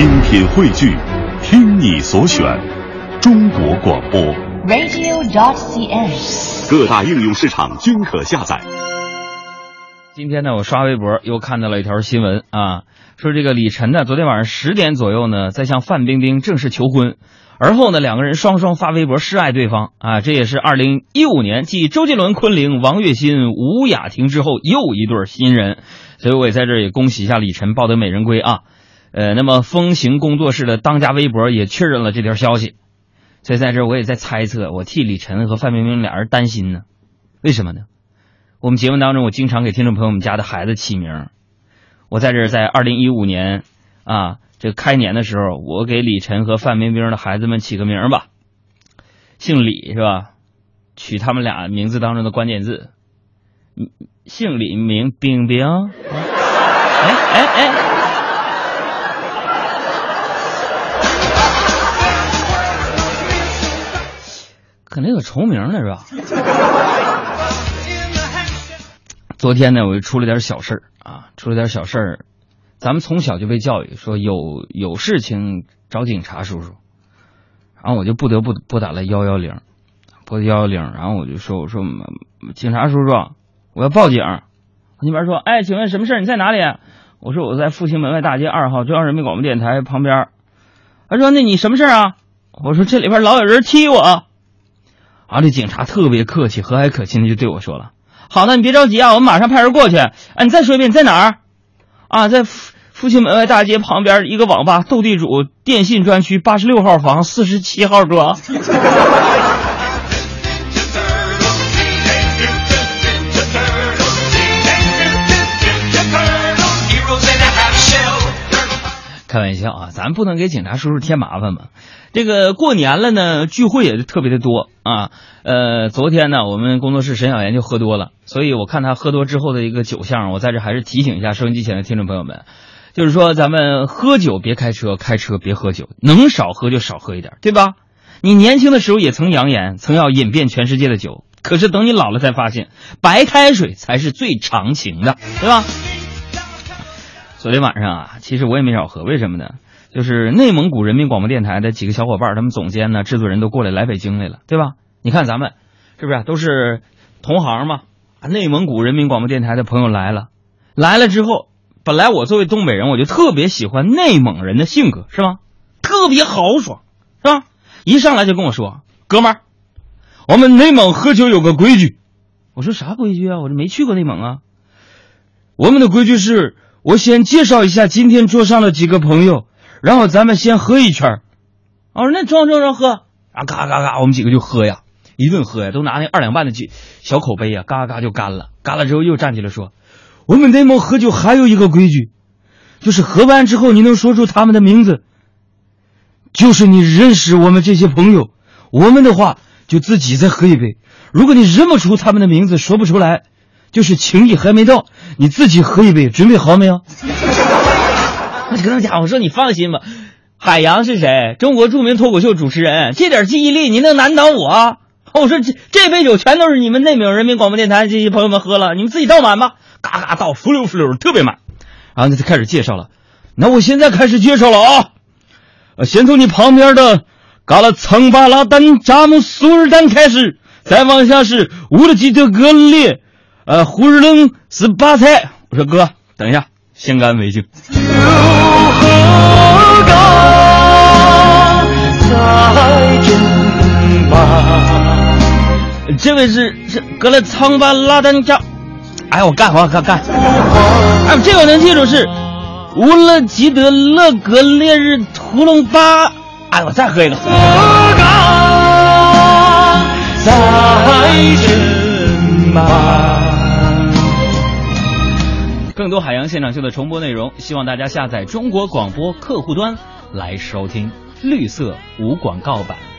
精品汇聚，听你所选，中国广播。radio.dot.cn，。各大应用市场均可下载。今天呢，我刷微博又看到了一条新闻啊，说这个李晨呢，昨天晚上十点左右呢，在向范冰冰正式求婚，而后呢，两个人双双发微博示爱对方啊，这也是二零一五年继周杰伦、昆凌、王栎鑫、吴雅婷之后又一对新人，所以我也在这儿也恭喜一下李晨抱得美人归啊。呃，那么风行工作室的当家微博也确认了这条消息，所以在这我也在猜测，我替李晨和范冰冰俩人担心呢，为什么呢？我们节目当中，我经常给听众朋友们家的孩子起名。我在这，在二零一五年啊，这开年的时候，我给李晨和范冰冰的孩子们起个名吧，姓李是吧？取他们俩名字当中的关键字，姓李名冰冰。哎 哎哎！可能有重名了是吧？昨天呢，我就出了点小事儿啊，出了点小事儿。咱们从小就被教育说有有事情找警察叔叔，然后我就不得不拨打了幺幺零，拨幺幺零，然后我就说我说警察叔叔，我要报警。那边说，哎，请问什么事？你在哪里？我说我在复兴门外大街二号中央人民广播电台旁边。他说那你什么事啊？我说这里边老有人踢我。啊，这警察特别客气、和蔼可亲的就对我说了。好的，你别着急啊，我们马上派人过去。哎，你再说一遍，在哪儿？啊，在复兴门外大街旁边一个网吧，斗地主电信专区八十六号房四十七号桌。开玩笑啊，咱不能给警察叔叔添麻烦嘛。这个过年了呢，聚会也是特别的多啊。呃，昨天呢，我们工作室沈小妍就喝多了，所以我看他喝多之后的一个酒相，我在这还是提醒一下收音机前的听众朋友们，就是说咱们喝酒别开车，开车别喝酒，能少喝就少喝一点，对吧？你年轻的时候也曾扬言，曾要饮遍全世界的酒，可是等你老了才发现，白开水才是最长情的，对吧？昨天晚上啊，其实我也没少喝，为什么呢？就是内蒙古人民广播电台的几个小伙伴，他们总监呢、制作人都过来来北京来了，对吧？你看咱们是不是都是同行嘛？内蒙古人民广播电台的朋友来了，来了之后，本来我作为东北人，我就特别喜欢内蒙人的性格，是吧？特别豪爽，是吧？一上来就跟我说：“哥们儿，我们内蒙喝酒有个规矩。”我说：“啥规矩啊？我这没去过内蒙啊。”我们的规矩是。我先介绍一下今天桌上的几个朋友，然后咱们先喝一圈我说那装装装喝，啊嘎嘎嘎，我们几个就喝呀，一顿喝呀，都拿那二两半的酒小口杯呀，嘎嘎就干了。干了之后又站起来说，我们内蒙喝酒还有一个规矩，就是喝完之后你能说出他们的名字，就是你认识我们这些朋友，我们的话就自己再喝一杯。如果你认不出他们的名字，说不出来。就是情谊还没到，你自己喝一杯，准备好没有？我就跟他讲，我说你放心吧，海洋是谁？中国著名脱口秀主持人，这点记忆力你能难倒我？我说这这杯酒全都是你们内蒙人民广播电台这些朋友们喝了，你们自己倒满吧，嘎嘎倒，浮溜浮溜，特别满。然后他就开始介绍了，那我现在开始介绍了啊，先从你旁边的嘎拉曾巴拉丹扎木苏尔丹开始，再往下是乌勒吉德格列。呃，胡日冷是八菜。我说哥，等一下，先干为敬。这位是是格勒苍巴拉丹加，哎，我干，我干干。哎，这个能记住是乌勒吉德勒格列日图隆巴。哎，我再喝一个。海洋现场秀的重播内容，希望大家下载中国广播客户端来收听绿色无广告版。